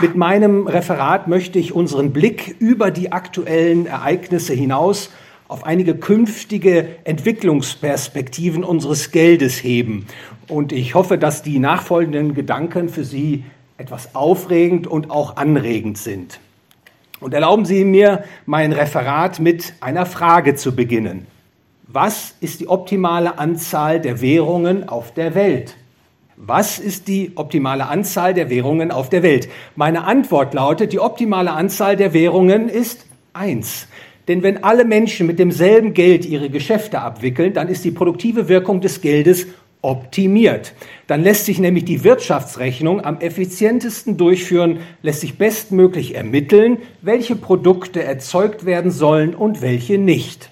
Mit meinem Referat möchte ich unseren Blick über die aktuellen Ereignisse hinaus auf einige künftige Entwicklungsperspektiven unseres Geldes heben. Und ich hoffe, dass die nachfolgenden Gedanken für Sie etwas aufregend und auch anregend sind. Und erlauben Sie mir, mein Referat mit einer Frage zu beginnen. Was ist die optimale Anzahl der Währungen auf der Welt? Was ist die optimale Anzahl der Währungen auf der Welt? Meine Antwort lautet, die optimale Anzahl der Währungen ist eins. Denn wenn alle Menschen mit demselben Geld ihre Geschäfte abwickeln, dann ist die produktive Wirkung des Geldes optimiert. Dann lässt sich nämlich die Wirtschaftsrechnung am effizientesten durchführen, lässt sich bestmöglich ermitteln, welche Produkte erzeugt werden sollen und welche nicht.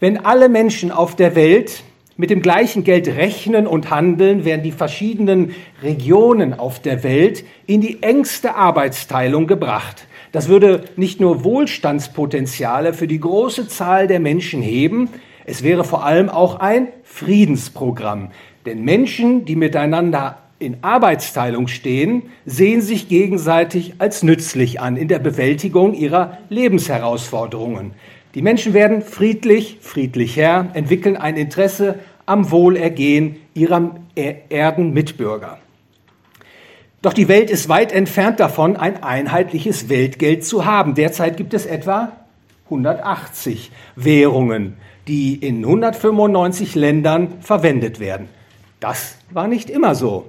Wenn alle Menschen auf der Welt mit dem gleichen Geld rechnen und handeln, werden die verschiedenen Regionen auf der Welt in die engste Arbeitsteilung gebracht. Das würde nicht nur Wohlstandspotenziale für die große Zahl der Menschen heben, es wäre vor allem auch ein Friedensprogramm. Denn Menschen, die miteinander in Arbeitsteilung stehen, sehen sich gegenseitig als nützlich an in der Bewältigung ihrer Lebensherausforderungen. Die Menschen werden friedlich, friedlicher, entwickeln ein Interesse am Wohlergehen ihrer Erdenmitbürger. Doch die Welt ist weit entfernt davon, ein einheitliches Weltgeld zu haben. Derzeit gibt es etwa 180 Währungen die in 195 Ländern verwendet werden. Das war nicht immer so.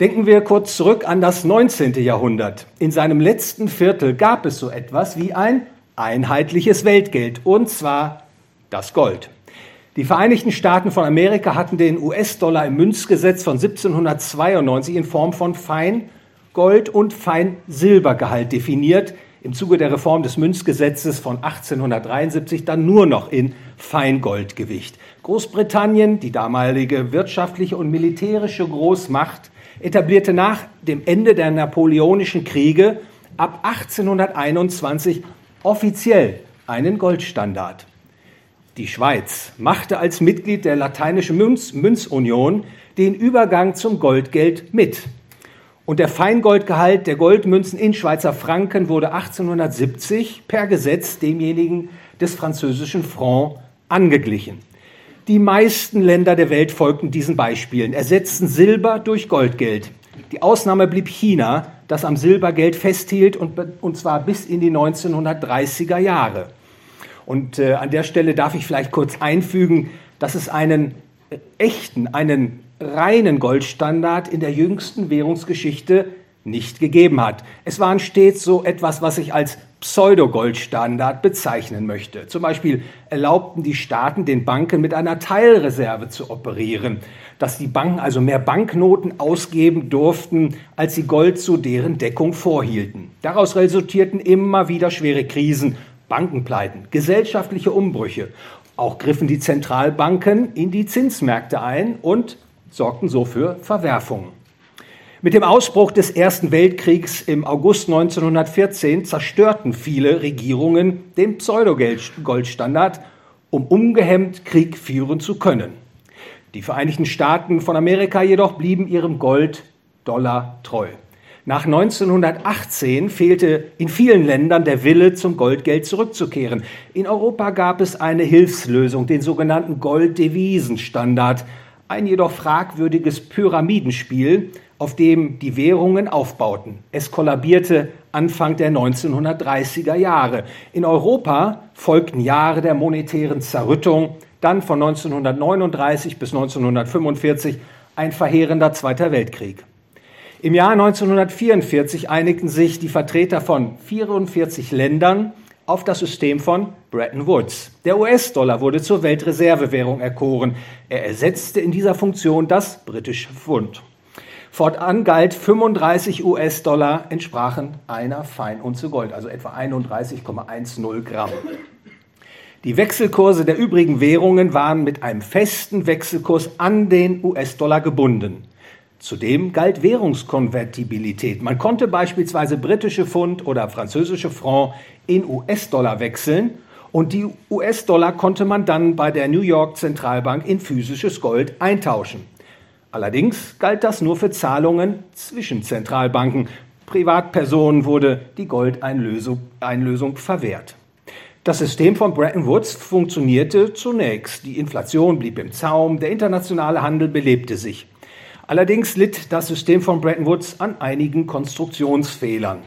Denken wir kurz zurück an das 19. Jahrhundert. In seinem letzten Viertel gab es so etwas wie ein einheitliches Weltgeld, und zwar das Gold. Die Vereinigten Staaten von Amerika hatten den US-Dollar im Münzgesetz von 1792 in Form von Feingold und Feinsilbergehalt definiert, im Zuge der Reform des Münzgesetzes von 1873 dann nur noch in Feingoldgewicht. Großbritannien, die damalige wirtschaftliche und militärische Großmacht, etablierte nach dem Ende der napoleonischen Kriege ab 1821 offiziell einen Goldstandard. Die Schweiz machte als Mitglied der Lateinischen Münz Münzunion den Übergang zum Goldgeld mit. Und der Feingoldgehalt der Goldmünzen in Schweizer Franken wurde 1870 per Gesetz demjenigen des französischen Franc angeglichen. Die meisten Länder der Welt folgten diesen Beispielen, ersetzten Silber durch Goldgeld. Die Ausnahme blieb China, das am Silbergeld festhielt und, und zwar bis in die 1930er Jahre. Und äh, an der Stelle darf ich vielleicht kurz einfügen, dass es einen äh, echten, einen reinen Goldstandard in der jüngsten Währungsgeschichte nicht gegeben hat. Es waren stets so etwas, was ich als Pseudo-Goldstandard bezeichnen möchte. Zum Beispiel erlaubten die Staaten den Banken mit einer Teilreserve zu operieren, dass die Banken also mehr Banknoten ausgeben durften, als sie Gold zu deren Deckung vorhielten. Daraus resultierten immer wieder schwere Krisen, Bankenpleiten, gesellschaftliche Umbrüche. Auch griffen die Zentralbanken in die Zinsmärkte ein und sorgten so für Verwerfungen. Mit dem Ausbruch des Ersten Weltkriegs im August 1914 zerstörten viele Regierungen den Pseudogoldstandard, um ungehemmt Krieg führen zu können. Die Vereinigten Staaten von Amerika jedoch blieben ihrem Gold-Dollar treu. Nach 1918 fehlte in vielen Ländern der Wille, zum Goldgeld zurückzukehren. In Europa gab es eine Hilfslösung, den sogenannten Golddevisenstandard, ein jedoch fragwürdiges Pyramidenspiel, auf dem die Währungen aufbauten. Es kollabierte Anfang der 1930er Jahre. In Europa folgten Jahre der monetären Zerrüttung, dann von 1939 bis 1945 ein verheerender Zweiter Weltkrieg. Im Jahr 1944 einigten sich die Vertreter von 44 Ländern auf das System von Bretton Woods. Der US-Dollar wurde zur Weltreservewährung erkoren. Er ersetzte in dieser Funktion das britische Pfund. Fortan galt 35 US-Dollar entsprachen einer Feinunze Gold, also etwa 31,10 Gramm. Die Wechselkurse der übrigen Währungen waren mit einem festen Wechselkurs an den US-Dollar gebunden. Zudem galt Währungskonvertibilität. Man konnte beispielsweise britische Pfund oder französische Franc in US-Dollar wechseln und die US-Dollar konnte man dann bei der New York Zentralbank in physisches Gold eintauschen. Allerdings galt das nur für Zahlungen zwischen Zentralbanken. Privatpersonen wurde die Goldeinlösung verwehrt. Das System von Bretton Woods funktionierte zunächst. Die Inflation blieb im Zaum, der internationale Handel belebte sich. Allerdings litt das System von Bretton Woods an einigen Konstruktionsfehlern.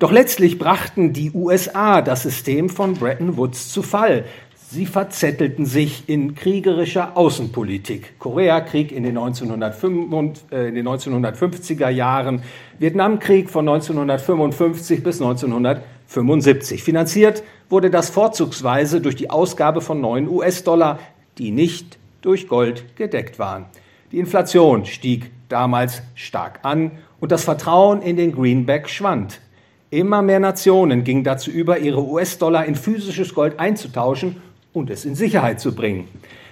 Doch letztlich brachten die USA das System von Bretton Woods zu Fall. Sie verzettelten sich in kriegerischer Außenpolitik. Koreakrieg in den, äh, in den 1950er Jahren, Vietnamkrieg von 1955 bis 1975. Finanziert wurde das vorzugsweise durch die Ausgabe von neuen US-Dollar, die nicht durch Gold gedeckt waren. Die Inflation stieg damals stark an und das Vertrauen in den Greenback schwand. Immer mehr Nationen gingen dazu über, ihre US-Dollar in physisches Gold einzutauschen und es in Sicherheit zu bringen.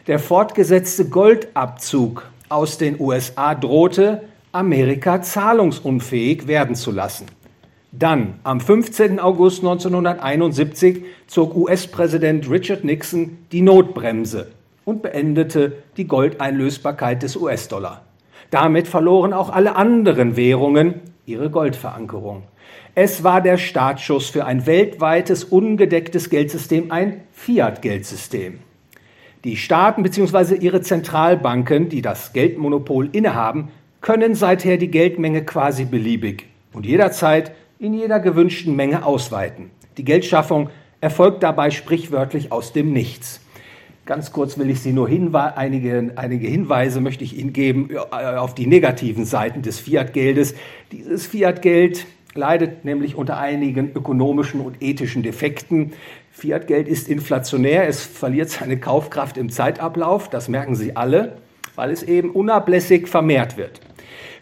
Der fortgesetzte Goldabzug aus den USA drohte, Amerika zahlungsunfähig werden zu lassen. Dann, am 15. August 1971, zog US-Präsident Richard Nixon die Notbremse und beendete die Goldeinlösbarkeit des US-Dollar. Damit verloren auch alle anderen Währungen ihre Goldverankerung. Es war der Startschuss für ein weltweites ungedecktes Geldsystem, ein Fiat-Geldsystem. Die Staaten bzw. ihre Zentralbanken, die das Geldmonopol innehaben, können seither die Geldmenge quasi beliebig und jederzeit in jeder gewünschten Menge ausweiten. Die Geldschaffung erfolgt dabei sprichwörtlich aus dem Nichts. Ganz kurz will ich Sie nur hinweisen, einige, einige Hinweise möchte ich Ihnen geben äh, auf die negativen Seiten des Fiat-Geldes. Dieses Fiat-Geld leidet nämlich unter einigen ökonomischen und ethischen Defekten. Fiat-Geld ist inflationär, es verliert seine Kaufkraft im Zeitablauf, das merken Sie alle, weil es eben unablässig vermehrt wird.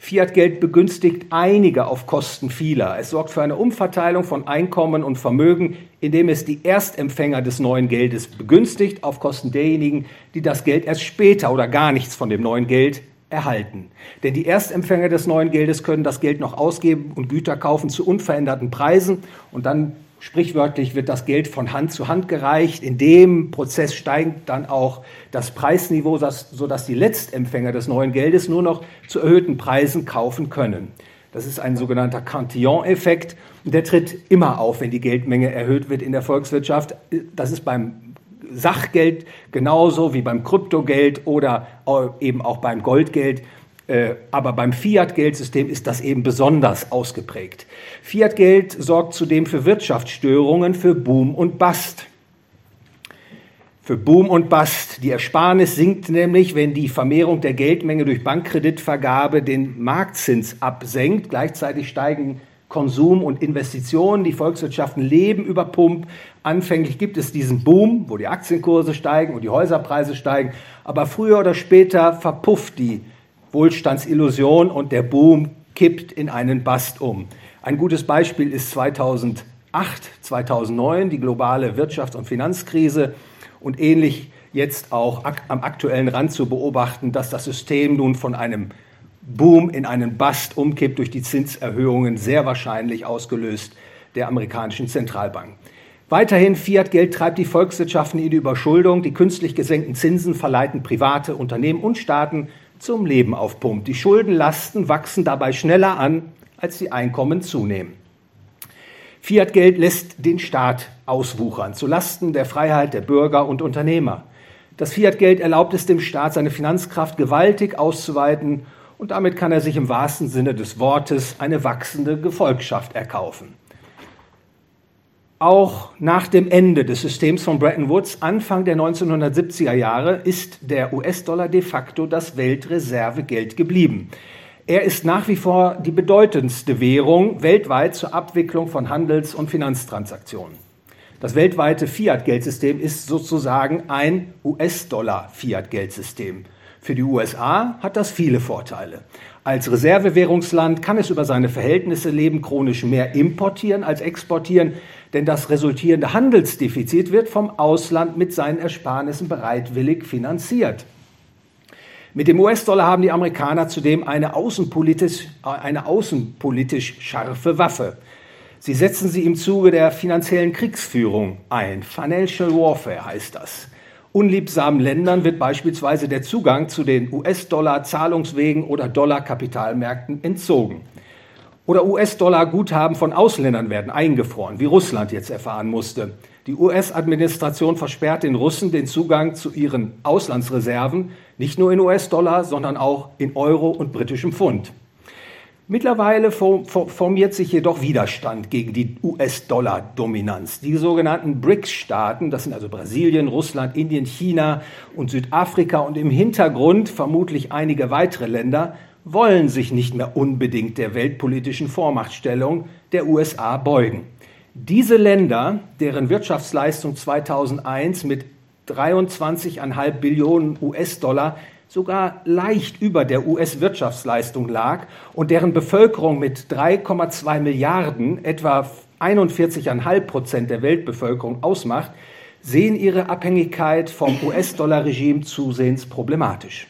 Fiat-Geld begünstigt einige auf Kosten vieler. Es sorgt für eine Umverteilung von Einkommen und Vermögen, indem es die Erstempfänger des neuen Geldes begünstigt auf Kosten derjenigen, die das Geld erst später oder gar nichts von dem neuen Geld erhalten. Denn die Erstempfänger des neuen Geldes können das Geld noch ausgeben und Güter kaufen zu unveränderten Preisen und dann sprichwörtlich wird das Geld von Hand zu Hand gereicht. In dem Prozess steigt dann auch das Preisniveau, sodass die Letztempfänger des neuen Geldes nur noch zu erhöhten Preisen kaufen können. Das ist ein sogenannter Cantillon-Effekt der tritt immer auf, wenn die Geldmenge erhöht wird in der Volkswirtschaft. Das ist beim Sachgeld genauso wie beim Kryptogeld oder eben auch beim Goldgeld. Äh, aber beim Fiat-Geldsystem ist das eben besonders ausgeprägt. Fiat-Geld sorgt zudem für Wirtschaftsstörungen, für Boom und Bust. Für Boom und Bust. Die Ersparnis sinkt nämlich, wenn die Vermehrung der Geldmenge durch Bankkreditvergabe den Marktzins absenkt. Gleichzeitig steigen Konsum und Investitionen. Die Volkswirtschaften leben über Pump. Anfänglich gibt es diesen Boom, wo die Aktienkurse steigen und die Häuserpreise steigen. Aber früher oder später verpufft die Wohlstandsillusion und der Boom kippt in einen Bast um. Ein gutes Beispiel ist 2008, 2009 die globale Wirtschafts- und Finanzkrise und ähnlich jetzt auch am aktuellen Rand zu beobachten, dass das System nun von einem Boom in einen Bust umkippt durch die Zinserhöhungen, sehr wahrscheinlich ausgelöst der amerikanischen Zentralbank. Weiterhin Fiat-Geld treibt die Volkswirtschaften in die Überschuldung. Die künstlich gesenkten Zinsen verleiten private Unternehmen und Staaten zum Leben aufpumpt. Die Schuldenlasten wachsen dabei schneller an, als die Einkommen zunehmen. Fiat-Geld lässt den Staat auswuchern, zu Lasten der Freiheit der Bürger und Unternehmer. Das Fiat-Geld erlaubt es dem Staat, seine Finanzkraft gewaltig auszuweiten und damit kann er sich im wahrsten Sinne des Wortes eine wachsende Gefolgschaft erkaufen. Auch nach dem Ende des Systems von Bretton Woods Anfang der 1970er Jahre ist der US-Dollar de facto das Weltreservegeld geblieben. Er ist nach wie vor die bedeutendste Währung weltweit zur Abwicklung von Handels- und Finanztransaktionen. Das weltweite Fiat-Geldsystem ist sozusagen ein US-Dollar-Fiat-Geldsystem. Für die USA hat das viele Vorteile. Als Reservewährungsland kann es über seine Verhältnisse leben, chronisch mehr importieren als exportieren, denn das resultierende Handelsdefizit wird vom Ausland mit seinen Ersparnissen bereitwillig finanziert. Mit dem US-Dollar haben die Amerikaner zudem eine außenpolitisch, eine außenpolitisch scharfe Waffe. Sie setzen sie im Zuge der finanziellen Kriegsführung ein. Financial Warfare heißt das. Unliebsamen Ländern wird beispielsweise der Zugang zu den US-Dollar-Zahlungswegen oder Dollar-Kapitalmärkten entzogen. Oder US-Dollar-Guthaben von Ausländern werden eingefroren, wie Russland jetzt erfahren musste. Die US-Administration versperrt den Russen den Zugang zu ihren Auslandsreserven, nicht nur in US-Dollar, sondern auch in Euro und britischem Pfund. Mittlerweile formiert sich jedoch Widerstand gegen die US-Dollar-Dominanz. Die sogenannten BRICS-Staaten, das sind also Brasilien, Russland, Indien, China und Südafrika und im Hintergrund vermutlich einige weitere Länder, wollen sich nicht mehr unbedingt der weltpolitischen Vormachtstellung der USA beugen. Diese Länder, deren Wirtschaftsleistung 2001 mit 23,5 Billionen US-Dollar sogar leicht über der US-Wirtschaftsleistung lag und deren Bevölkerung mit 3,2 Milliarden, etwa 41,5 Prozent der Weltbevölkerung ausmacht, sehen ihre Abhängigkeit vom US-Dollar-Regime zusehends problematisch.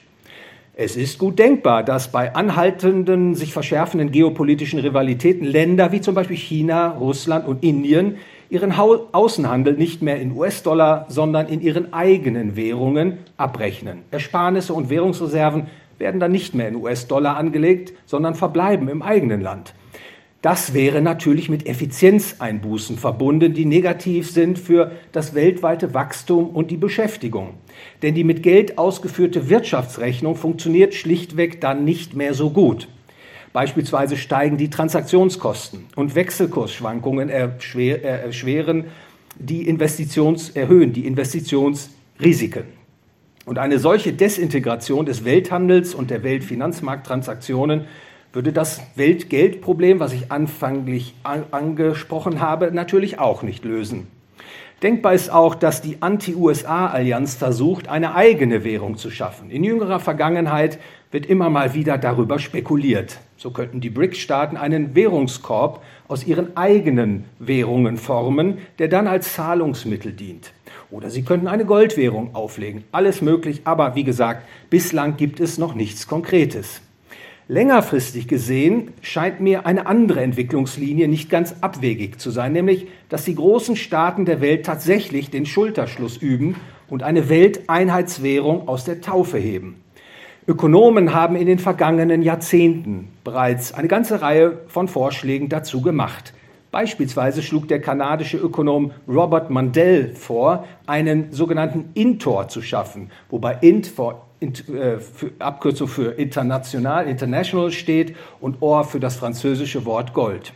Es ist gut denkbar, dass bei anhaltenden, sich verschärfenden geopolitischen Rivalitäten Länder wie zum Beispiel China, Russland und Indien ihren Außenhandel nicht mehr in US-Dollar, sondern in ihren eigenen Währungen abrechnen. Ersparnisse und Währungsreserven werden dann nicht mehr in US-Dollar angelegt, sondern verbleiben im eigenen Land. Das wäre natürlich mit Effizienzeinbußen verbunden, die negativ sind für das weltweite Wachstum und die Beschäftigung. Denn die mit Geld ausgeführte Wirtschaftsrechnung funktioniert schlichtweg dann nicht mehr so gut. Beispielsweise steigen die Transaktionskosten und Wechselkursschwankungen erschweren die Investitions, erhöhen die Investitionsrisiken. Und eine solche Desintegration des Welthandels und der Weltfinanzmarkttransaktionen würde das Weltgeldproblem, was ich anfanglich an angesprochen habe, natürlich auch nicht lösen. Denkbar ist auch, dass die Anti-USA-Allianz versucht, eine eigene Währung zu schaffen. In jüngerer Vergangenheit wird immer mal wieder darüber spekuliert. So könnten die BRICS-Staaten einen Währungskorb aus ihren eigenen Währungen formen, der dann als Zahlungsmittel dient. Oder sie könnten eine Goldwährung auflegen. Alles möglich, aber wie gesagt, bislang gibt es noch nichts Konkretes. Längerfristig gesehen scheint mir eine andere Entwicklungslinie nicht ganz abwegig zu sein, nämlich dass die großen Staaten der Welt tatsächlich den Schulterschluss üben und eine Welteinheitswährung aus der Taufe heben. Ökonomen haben in den vergangenen Jahrzehnten bereits eine ganze Reihe von Vorschlägen dazu gemacht. Beispielsweise schlug der kanadische Ökonom Robert Mandel vor, einen sogenannten Intor zu schaffen, wobei Int vor äh, für, Abkürzung für international, international steht und Or für das französische Wort Gold.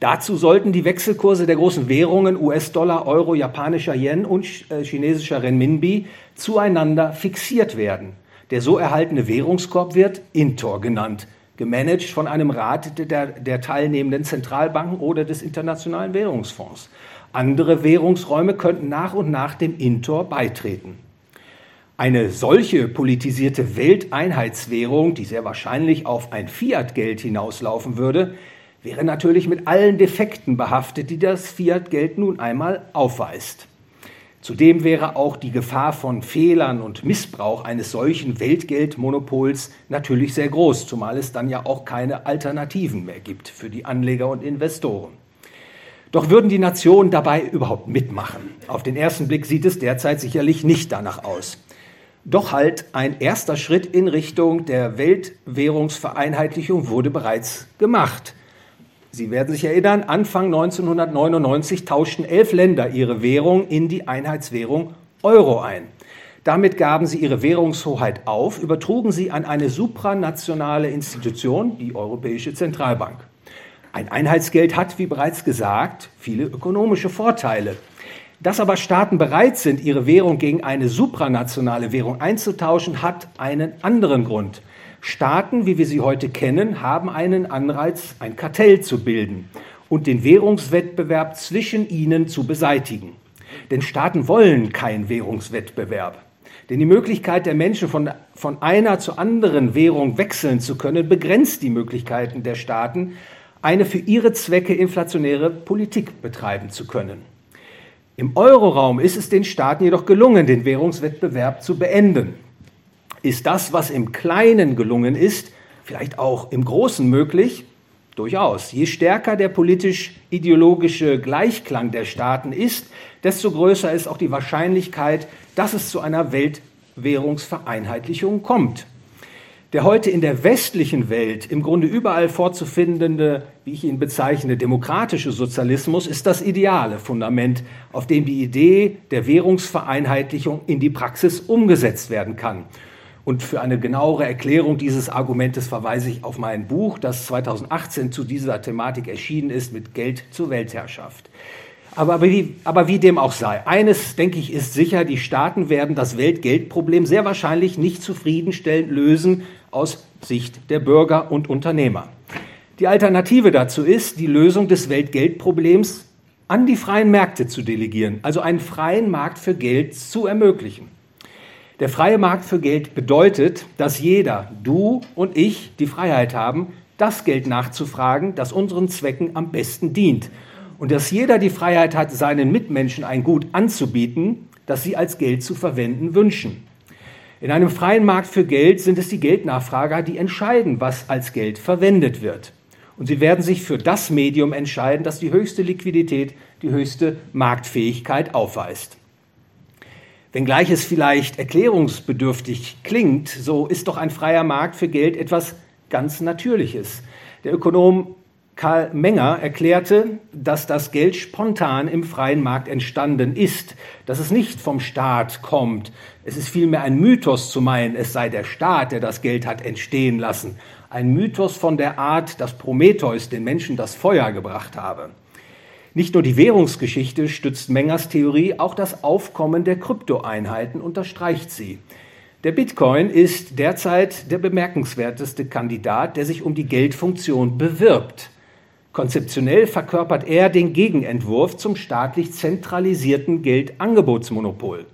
Dazu sollten die Wechselkurse der großen Währungen US-Dollar, Euro, japanischer Yen und äh, chinesischer Renminbi zueinander fixiert werden. Der so erhaltene Währungskorb wird Intor genannt, gemanagt von einem Rat der, der teilnehmenden Zentralbanken oder des Internationalen Währungsfonds. Andere Währungsräume könnten nach und nach dem Intor beitreten. Eine solche politisierte Welteinheitswährung, die sehr wahrscheinlich auf ein Fiat-Geld hinauslaufen würde, wäre natürlich mit allen Defekten behaftet, die das Fiat-Geld nun einmal aufweist. Zudem wäre auch die Gefahr von Fehlern und Missbrauch eines solchen Weltgeldmonopols natürlich sehr groß, zumal es dann ja auch keine Alternativen mehr gibt für die Anleger und Investoren. Doch würden die Nationen dabei überhaupt mitmachen? Auf den ersten Blick sieht es derzeit sicherlich nicht danach aus doch halt ein erster Schritt in Richtung der Weltwährungsvereinheitlichung wurde bereits gemacht. Sie werden sich erinnern, Anfang 1999 tauschten elf Länder ihre Währung in die Einheitswährung Euro ein. Damit gaben sie ihre Währungshoheit auf, übertrugen sie an eine supranationale Institution, die Europäische Zentralbank. Ein Einheitsgeld hat, wie bereits gesagt, viele ökonomische Vorteile. Dass aber Staaten bereit sind, ihre Währung gegen eine supranationale Währung einzutauschen, hat einen anderen Grund. Staaten, wie wir sie heute kennen, haben einen Anreiz, ein Kartell zu bilden und den Währungswettbewerb zwischen ihnen zu beseitigen. Denn Staaten wollen keinen Währungswettbewerb. Denn die Möglichkeit der Menschen von, von einer zur anderen Währung wechseln zu können, begrenzt die Möglichkeiten der Staaten, eine für ihre Zwecke inflationäre Politik betreiben zu können. Im Euroraum ist es den Staaten jedoch gelungen, den Währungswettbewerb zu beenden. Ist das, was im Kleinen gelungen ist, vielleicht auch im Großen möglich? Durchaus. Je stärker der politisch-ideologische Gleichklang der Staaten ist, desto größer ist auch die Wahrscheinlichkeit, dass es zu einer Weltwährungsvereinheitlichung kommt. Der heute in der westlichen Welt im Grunde überall vorzufindende, wie ich ihn bezeichne, demokratische Sozialismus ist das ideale Fundament, auf dem die Idee der Währungsvereinheitlichung in die Praxis umgesetzt werden kann. Und für eine genauere Erklärung dieses Argumentes verweise ich auf mein Buch, das 2018 zu dieser Thematik erschienen ist, mit Geld zur Weltherrschaft. Aber wie, aber wie dem auch sei, eines, denke ich, ist sicher, die Staaten werden das Weltgeldproblem sehr wahrscheinlich nicht zufriedenstellend lösen aus Sicht der Bürger und Unternehmer. Die Alternative dazu ist, die Lösung des Weltgeldproblems an die freien Märkte zu delegieren, also einen freien Markt für Geld zu ermöglichen. Der freie Markt für Geld bedeutet, dass jeder, du und ich, die Freiheit haben, das Geld nachzufragen, das unseren Zwecken am besten dient und dass jeder die Freiheit hat, seinen Mitmenschen ein Gut anzubieten, das sie als Geld zu verwenden wünschen. In einem freien Markt für Geld sind es die Geldnachfrager, die entscheiden, was als Geld verwendet wird. Und sie werden sich für das Medium entscheiden, das die höchste Liquidität, die höchste Marktfähigkeit aufweist. Wenngleich es vielleicht erklärungsbedürftig klingt, so ist doch ein freier Markt für Geld etwas ganz Natürliches. Der Ökonom Karl Menger erklärte, dass das Geld spontan im freien Markt entstanden ist, dass es nicht vom Staat kommt. Es ist vielmehr ein Mythos zu meinen, es sei der Staat, der das Geld hat entstehen lassen. Ein Mythos von der Art, dass Prometheus den Menschen das Feuer gebracht habe. Nicht nur die Währungsgeschichte stützt Mengers Theorie, auch das Aufkommen der Kryptoeinheiten unterstreicht sie. Der Bitcoin ist derzeit der bemerkenswerteste Kandidat, der sich um die Geldfunktion bewirbt. Konzeptionell verkörpert er den Gegenentwurf zum staatlich zentralisierten Geldangebotsmonopol.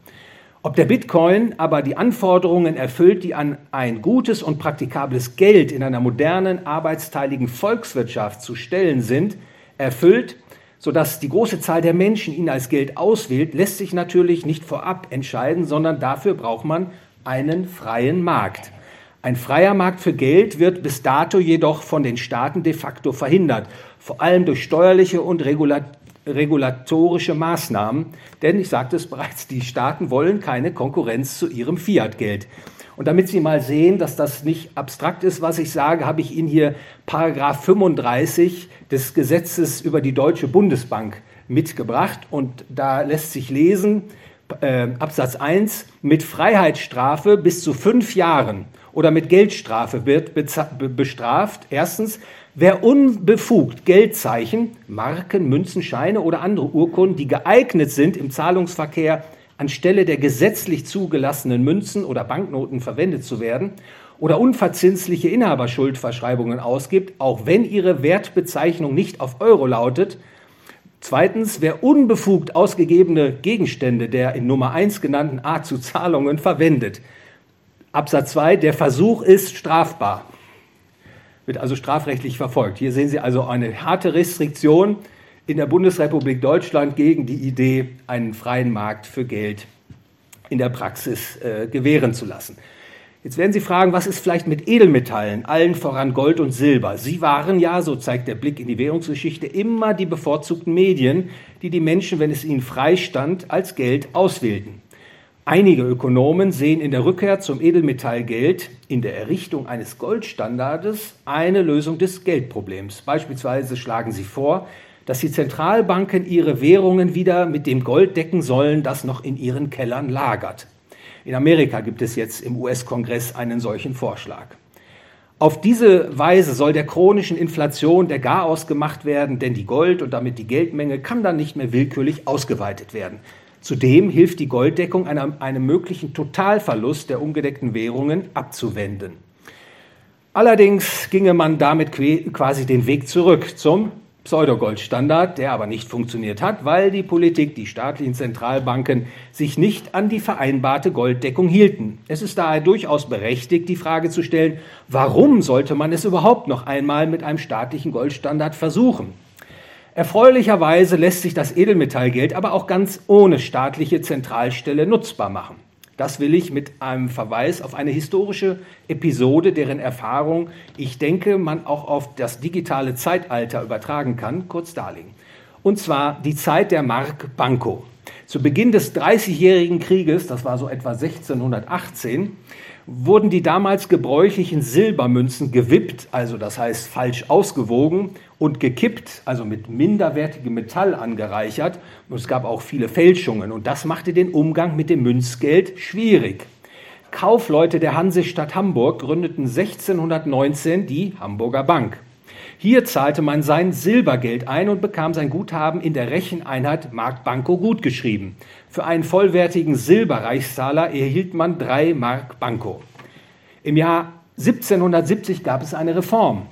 Ob der Bitcoin aber die Anforderungen erfüllt, die an ein gutes und praktikables Geld in einer modernen, arbeitsteiligen Volkswirtschaft zu stellen sind, erfüllt, sodass die große Zahl der Menschen ihn als Geld auswählt, lässt sich natürlich nicht vorab entscheiden, sondern dafür braucht man einen freien Markt. Ein freier Markt für Geld wird bis dato jedoch von den Staaten de facto verhindert vor allem durch steuerliche und regulatorische Maßnahmen. Denn ich sagte es bereits, die Staaten wollen keine Konkurrenz zu ihrem Fiat-Geld. Und damit Sie mal sehen, dass das nicht abstrakt ist, was ich sage, habe ich Ihnen hier Paragraph 35 des Gesetzes über die Deutsche Bundesbank mitgebracht. Und da lässt sich lesen, äh, Absatz 1, mit Freiheitsstrafe bis zu fünf Jahren oder mit Geldstrafe wird bestraft. Erstens, Wer unbefugt Geldzeichen, Marken, Münzen, Scheine oder andere Urkunden, die geeignet sind, im Zahlungsverkehr anstelle der gesetzlich zugelassenen Münzen oder Banknoten verwendet zu werden, oder unverzinsliche Inhaberschuldverschreibungen ausgibt, auch wenn ihre Wertbezeichnung nicht auf Euro lautet. Zweitens, wer unbefugt ausgegebene Gegenstände der in Nummer 1 genannten Art zu Zahlungen verwendet. Absatz 2, der Versuch ist strafbar wird also strafrechtlich verfolgt. Hier sehen Sie also eine harte Restriktion in der Bundesrepublik Deutschland gegen die Idee, einen freien Markt für Geld in der Praxis äh, gewähren zu lassen. Jetzt werden Sie fragen, was ist vielleicht mit Edelmetallen, allen voran Gold und Silber? Sie waren ja, so zeigt der Blick in die Währungsgeschichte, immer die bevorzugten Medien, die die Menschen, wenn es ihnen freistand, als Geld auswählten. Einige Ökonomen sehen in der Rückkehr zum Edelmetallgeld in der Errichtung eines Goldstandardes eine Lösung des Geldproblems. Beispielsweise schlagen sie vor, dass die Zentralbanken ihre Währungen wieder mit dem Gold decken sollen, das noch in ihren Kellern lagert. In Amerika gibt es jetzt im US-Kongress einen solchen Vorschlag. Auf diese Weise soll der chronischen Inflation der Garaus gemacht werden, denn die Gold und damit die Geldmenge kann dann nicht mehr willkürlich ausgeweitet werden. Zudem hilft die Golddeckung einem, einem möglichen Totalverlust der ungedeckten Währungen abzuwenden. Allerdings ginge man damit quasi den Weg zurück zum Pseudogoldstandard, der aber nicht funktioniert hat, weil die Politik, die staatlichen Zentralbanken sich nicht an die vereinbarte Golddeckung hielten. Es ist daher durchaus berechtigt, die Frage zu stellen, warum sollte man es überhaupt noch einmal mit einem staatlichen Goldstandard versuchen? Erfreulicherweise lässt sich das Edelmetallgeld aber auch ganz ohne staatliche Zentralstelle nutzbar machen. Das will ich mit einem Verweis auf eine historische Episode, deren Erfahrung ich denke, man auch auf das digitale Zeitalter übertragen kann, kurz darlegen. Und zwar die Zeit der Mark Banco. Zu Beginn des Dreißigjährigen Krieges, das war so etwa 1618, wurden die damals gebräuchlichen Silbermünzen gewippt, also das heißt falsch ausgewogen und gekippt, also mit minderwertigem Metall angereichert. Und es gab auch viele Fälschungen und das machte den Umgang mit dem Münzgeld schwierig. Kaufleute der Hansestadt Hamburg gründeten 1619 die Hamburger Bank. Hier zahlte man sein Silbergeld ein und bekam sein Guthaben in der Recheneinheit Mark Banco gutgeschrieben. Für einen vollwertigen Silberreichszahler erhielt man drei Mark Banco. Im Jahr 1770 gab es eine Reform.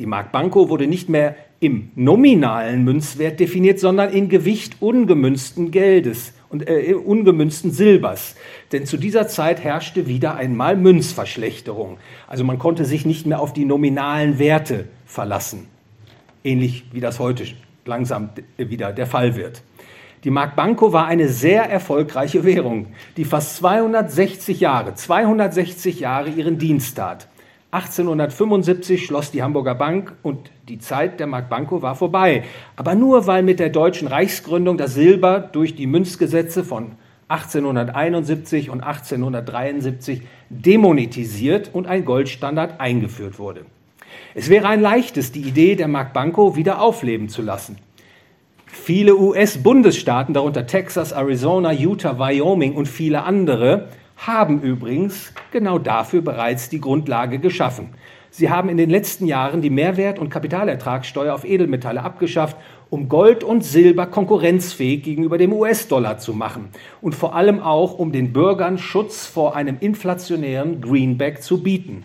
Die Mark Banco wurde nicht mehr im nominalen Münzwert definiert, sondern in Gewicht ungemünzten Geldes und äh, ungemünzten Silbers. Denn zu dieser Zeit herrschte wieder einmal Münzverschlechterung. Also man konnte sich nicht mehr auf die nominalen Werte verlassen. Ähnlich wie das heute langsam wieder der Fall wird. Die Mark Banco war eine sehr erfolgreiche Währung, die fast 260 Jahre, 260 Jahre ihren Dienst tat. 1875 schloss die Hamburger Bank und die Zeit der Mark Banco war vorbei. Aber nur weil mit der deutschen Reichsgründung das Silber durch die Münzgesetze von 1871 und 1873 demonetisiert und ein Goldstandard eingeführt wurde. Es wäre ein leichtes, die Idee der Mark Banco wieder aufleben zu lassen. Viele US-Bundesstaaten, darunter Texas, Arizona, Utah, Wyoming und viele andere, haben übrigens genau dafür bereits die Grundlage geschaffen. Sie haben in den letzten Jahren die Mehrwert- und Kapitalertragssteuer auf Edelmetalle abgeschafft, um Gold und Silber konkurrenzfähig gegenüber dem US-Dollar zu machen und vor allem auch, um den Bürgern Schutz vor einem inflationären Greenback zu bieten.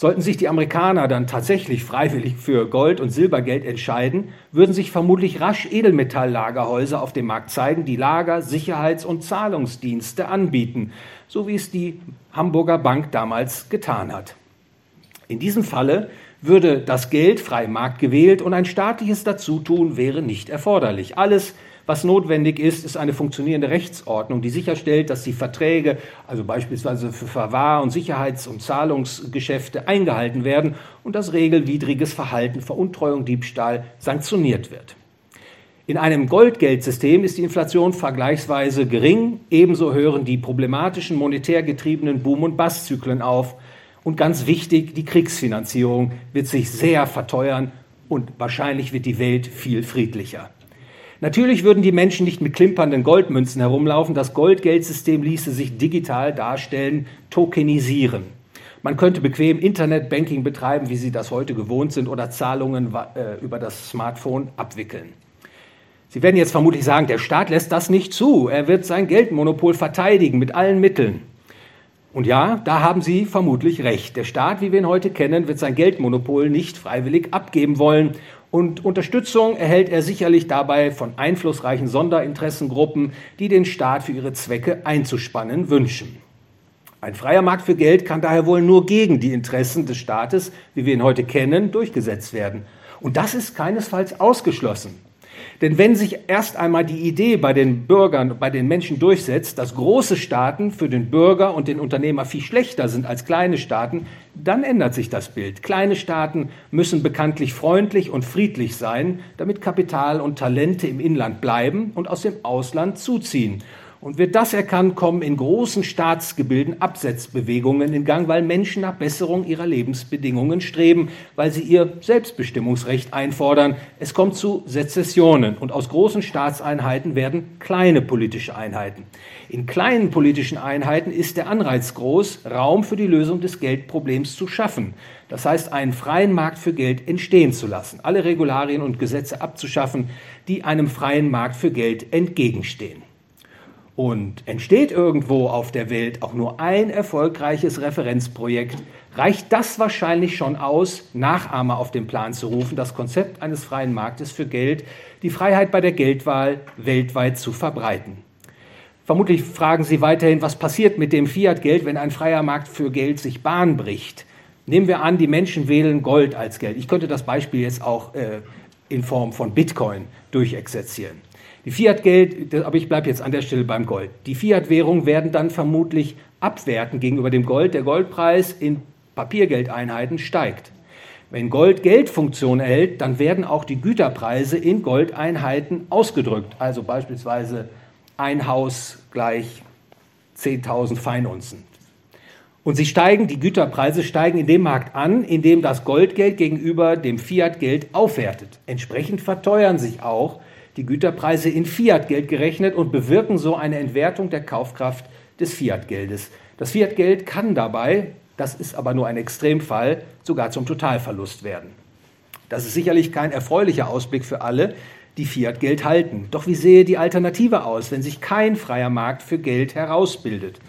Sollten sich die Amerikaner dann tatsächlich freiwillig für Gold- und Silbergeld entscheiden, würden sich vermutlich rasch Edelmetalllagerhäuser auf dem Markt zeigen, die Lager-, Sicherheits- und Zahlungsdienste anbieten, so wie es die Hamburger Bank damals getan hat. In diesem Falle würde das Geld frei Markt gewählt und ein staatliches Dazutun wäre nicht erforderlich. Alles was notwendig ist, ist eine funktionierende Rechtsordnung, die sicherstellt, dass die Verträge, also beispielsweise für Verwahr- und Sicherheits- und Zahlungsgeschäfte, eingehalten werden und dass regelwidriges Verhalten, Veruntreuung, Diebstahl sanktioniert wird. In einem Goldgeldsystem ist die Inflation vergleichsweise gering, ebenso hören die problematischen monetär getriebenen Boom- und Basszyklen auf. Und ganz wichtig, die Kriegsfinanzierung wird sich sehr verteuern und wahrscheinlich wird die Welt viel friedlicher. Natürlich würden die Menschen nicht mit klimpernden Goldmünzen herumlaufen. Das Goldgeldsystem ließe sich digital darstellen, tokenisieren. Man könnte bequem Internetbanking betreiben, wie Sie das heute gewohnt sind, oder Zahlungen äh, über das Smartphone abwickeln. Sie werden jetzt vermutlich sagen, der Staat lässt das nicht zu. Er wird sein Geldmonopol verteidigen mit allen Mitteln. Und ja, da haben Sie vermutlich recht. Der Staat, wie wir ihn heute kennen, wird sein Geldmonopol nicht freiwillig abgeben wollen. Und Unterstützung erhält er sicherlich dabei von einflussreichen Sonderinteressengruppen, die den Staat für ihre Zwecke einzuspannen wünschen. Ein freier Markt für Geld kann daher wohl nur gegen die Interessen des Staates, wie wir ihn heute kennen, durchgesetzt werden. Und das ist keinesfalls ausgeschlossen. Denn wenn sich erst einmal die Idee bei den Bürgern, bei den Menschen durchsetzt, dass große Staaten für den Bürger und den Unternehmer viel schlechter sind als kleine Staaten, dann ändert sich das Bild. Kleine Staaten müssen bekanntlich freundlich und friedlich sein, damit Kapital und Talente im Inland bleiben und aus dem Ausland zuziehen. Und wird das erkannt, kommen in großen Staatsgebilden Absetzbewegungen in Gang, weil Menschen nach Besserung ihrer Lebensbedingungen streben, weil sie ihr Selbstbestimmungsrecht einfordern. Es kommt zu Sezessionen und aus großen Staatseinheiten werden kleine politische Einheiten. In kleinen politischen Einheiten ist der Anreiz groß, Raum für die Lösung des Geldproblems zu schaffen. Das heißt, einen freien Markt für Geld entstehen zu lassen, alle Regularien und Gesetze abzuschaffen, die einem freien Markt für Geld entgegenstehen. Und entsteht irgendwo auf der Welt auch nur ein erfolgreiches Referenzprojekt, reicht das wahrscheinlich schon aus, Nachahmer auf den Plan zu rufen, das Konzept eines freien Marktes für Geld, die Freiheit bei der Geldwahl weltweit zu verbreiten. Vermutlich fragen Sie weiterhin, was passiert mit dem Fiat-Geld, wenn ein freier Markt für Geld sich Bahn bricht. Nehmen wir an, die Menschen wählen Gold als Geld. Ich könnte das Beispiel jetzt auch äh, in Form von Bitcoin durchexerzieren. Die Fiat-Geld, aber ich bleibe jetzt an der Stelle beim Gold. Die Fiat-Währungen werden dann vermutlich abwerten gegenüber dem Gold. Der Goldpreis in Papiergeldeinheiten steigt. Wenn Gold Geldfunktion erhält, dann werden auch die Güterpreise in Goldeinheiten ausgedrückt. Also beispielsweise ein Haus gleich 10.000 Feinunzen. Und sie steigen, die Güterpreise steigen in dem Markt an, in dem das Goldgeld gegenüber dem Fiatgeld aufwertet. Entsprechend verteuern sich auch die Güterpreise in Fiatgeld gerechnet und bewirken so eine Entwertung der Kaufkraft des Fiatgeldes. Das Fiatgeld kann dabei, das ist aber nur ein Extremfall, sogar zum Totalverlust werden. Das ist sicherlich kein erfreulicher Ausblick für alle, die Fiat-Geld halten. Doch wie sehe die Alternative aus, wenn sich kein freier Markt für Geld herausbildet?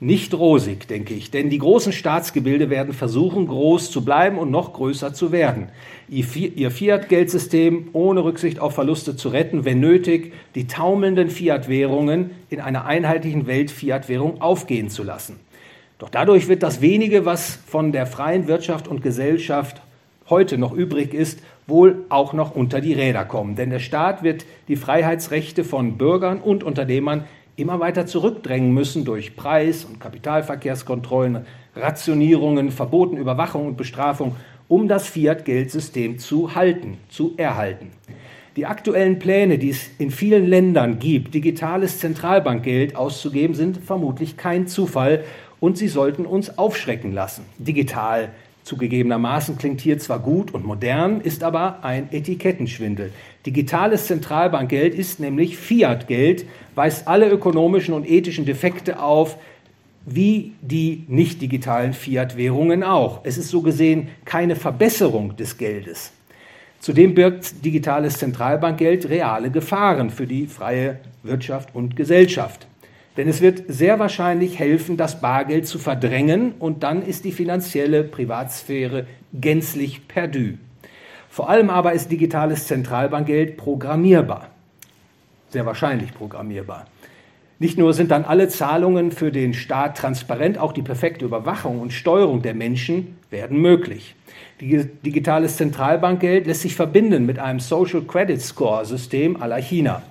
Nicht rosig, denke ich, denn die großen Staatsgebilde werden versuchen, groß zu bleiben und noch größer zu werden. Ihr Fiat-Geldsystem ohne Rücksicht auf Verluste zu retten, wenn nötig, die taumelnden Fiat-Währungen in einer einheitlichen Welt-Fiat-Währung aufgehen zu lassen. Doch dadurch wird das wenige, was von der freien Wirtschaft und Gesellschaft heute noch übrig ist, wohl auch noch unter die Räder kommen. Denn der Staat wird die Freiheitsrechte von Bürgern und Unternehmern immer weiter zurückdrängen müssen durch Preis- und Kapitalverkehrskontrollen, Rationierungen, Verboten, Überwachung und Bestrafung, um das Fiat-Geldsystem zu halten, zu erhalten. Die aktuellen Pläne, die es in vielen Ländern gibt, digitales Zentralbankgeld auszugeben, sind vermutlich kein Zufall und sie sollten uns aufschrecken lassen. Digital Zugegebenermaßen klingt hier zwar gut und modern, ist aber ein Etikettenschwindel. Digitales Zentralbankgeld ist nämlich Fiat-Geld, weist alle ökonomischen und ethischen Defekte auf, wie die nicht digitalen Fiat-Währungen auch. Es ist so gesehen keine Verbesserung des Geldes. Zudem birgt digitales Zentralbankgeld reale Gefahren für die freie Wirtschaft und Gesellschaft. Denn es wird sehr wahrscheinlich helfen, das Bargeld zu verdrängen und dann ist die finanzielle Privatsphäre gänzlich perdu. Vor allem aber ist digitales Zentralbankgeld programmierbar. Sehr wahrscheinlich programmierbar. Nicht nur sind dann alle Zahlungen für den Staat transparent, auch die perfekte Überwachung und Steuerung der Menschen werden möglich. Digitales Zentralbankgeld lässt sich verbinden mit einem Social Credit Score System aller China.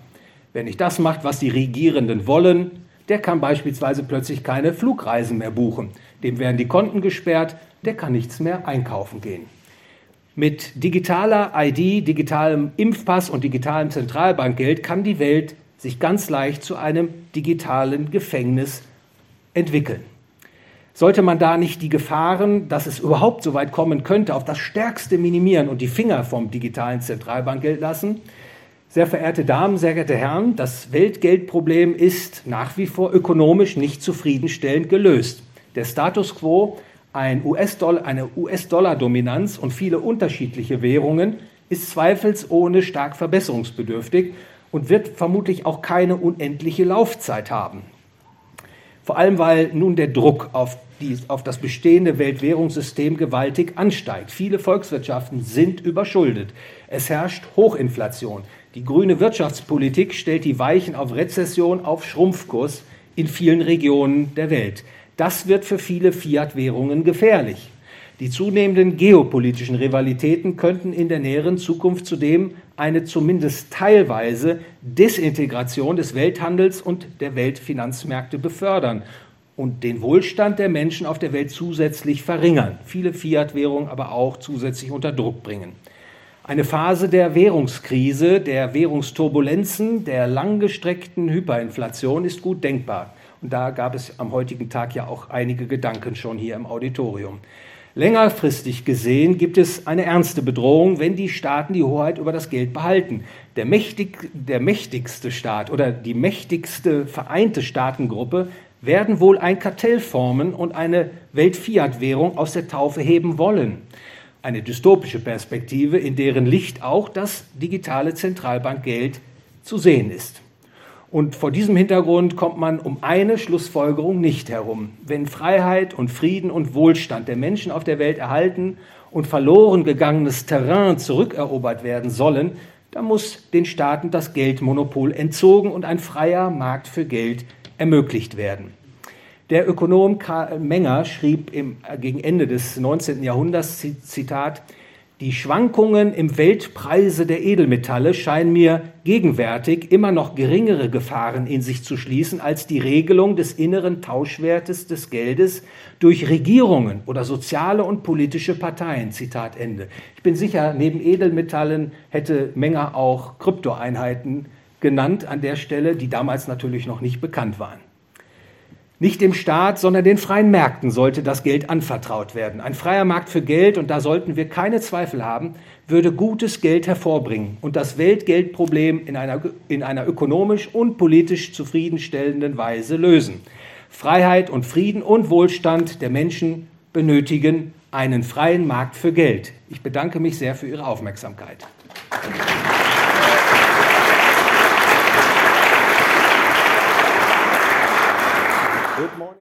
Wer nicht das macht, was die Regierenden wollen, der kann beispielsweise plötzlich keine Flugreisen mehr buchen. Dem werden die Konten gesperrt, der kann nichts mehr einkaufen gehen. Mit digitaler ID, digitalem Impfpass und digitalem Zentralbankgeld kann die Welt sich ganz leicht zu einem digitalen Gefängnis entwickeln. Sollte man da nicht die Gefahren, dass es überhaupt so weit kommen könnte, auf das Stärkste minimieren und die Finger vom digitalen Zentralbankgeld lassen, sehr verehrte Damen, sehr geehrte Herren, das Weltgeldproblem ist nach wie vor ökonomisch nicht zufriedenstellend gelöst. Der Status quo, ein US eine US-Dollar-Dominanz und viele unterschiedliche Währungen ist zweifelsohne stark verbesserungsbedürftig und wird vermutlich auch keine unendliche Laufzeit haben. Vor allem, weil nun der Druck auf, die, auf das bestehende Weltwährungssystem gewaltig ansteigt. Viele Volkswirtschaften sind überschuldet. Es herrscht Hochinflation. Die grüne Wirtschaftspolitik stellt die Weichen auf Rezession, auf Schrumpfkurs in vielen Regionen der Welt. Das wird für viele Fiat-Währungen gefährlich. Die zunehmenden geopolitischen Rivalitäten könnten in der näheren Zukunft zudem eine zumindest teilweise Desintegration des Welthandels und der Weltfinanzmärkte befördern und den Wohlstand der Menschen auf der Welt zusätzlich verringern, viele Fiat-Währungen aber auch zusätzlich unter Druck bringen. Eine Phase der Währungskrise, der Währungsturbulenzen, der langgestreckten Hyperinflation ist gut denkbar. Und da gab es am heutigen Tag ja auch einige Gedanken schon hier im Auditorium. Längerfristig gesehen gibt es eine ernste Bedrohung, wenn die Staaten die Hoheit über das Geld behalten. Der, mächtig, der mächtigste Staat oder die mächtigste vereinte Staatengruppe werden wohl ein Kartell formen und eine Weltfiat-Währung aus der Taufe heben wollen eine dystopische Perspektive, in deren Licht auch das digitale Zentralbankgeld zu sehen ist. Und vor diesem Hintergrund kommt man um eine Schlussfolgerung nicht herum. Wenn Freiheit und Frieden und Wohlstand der Menschen auf der Welt erhalten und verloren gegangenes Terrain zurückerobert werden sollen, dann muss den Staaten das Geldmonopol entzogen und ein freier Markt für Geld ermöglicht werden. Der Ökonom Karl Menger schrieb im, äh, gegen Ende des 19. Jahrhunderts, Zitat, die Schwankungen im Weltpreise der Edelmetalle scheinen mir gegenwärtig immer noch geringere Gefahren in sich zu schließen als die Regelung des inneren Tauschwertes des Geldes durch Regierungen oder soziale und politische Parteien. Zitat Ende. Ich bin sicher, neben Edelmetallen hätte Menger auch Kryptoeinheiten genannt an der Stelle, die damals natürlich noch nicht bekannt waren. Nicht dem Staat, sondern den freien Märkten sollte das Geld anvertraut werden. Ein freier Markt für Geld, und da sollten wir keine Zweifel haben, würde gutes Geld hervorbringen und das Weltgeldproblem in einer, in einer ökonomisch und politisch zufriedenstellenden Weise lösen. Freiheit und Frieden und Wohlstand der Menschen benötigen einen freien Markt für Geld. Ich bedanke mich sehr für Ihre Aufmerksamkeit. Applaus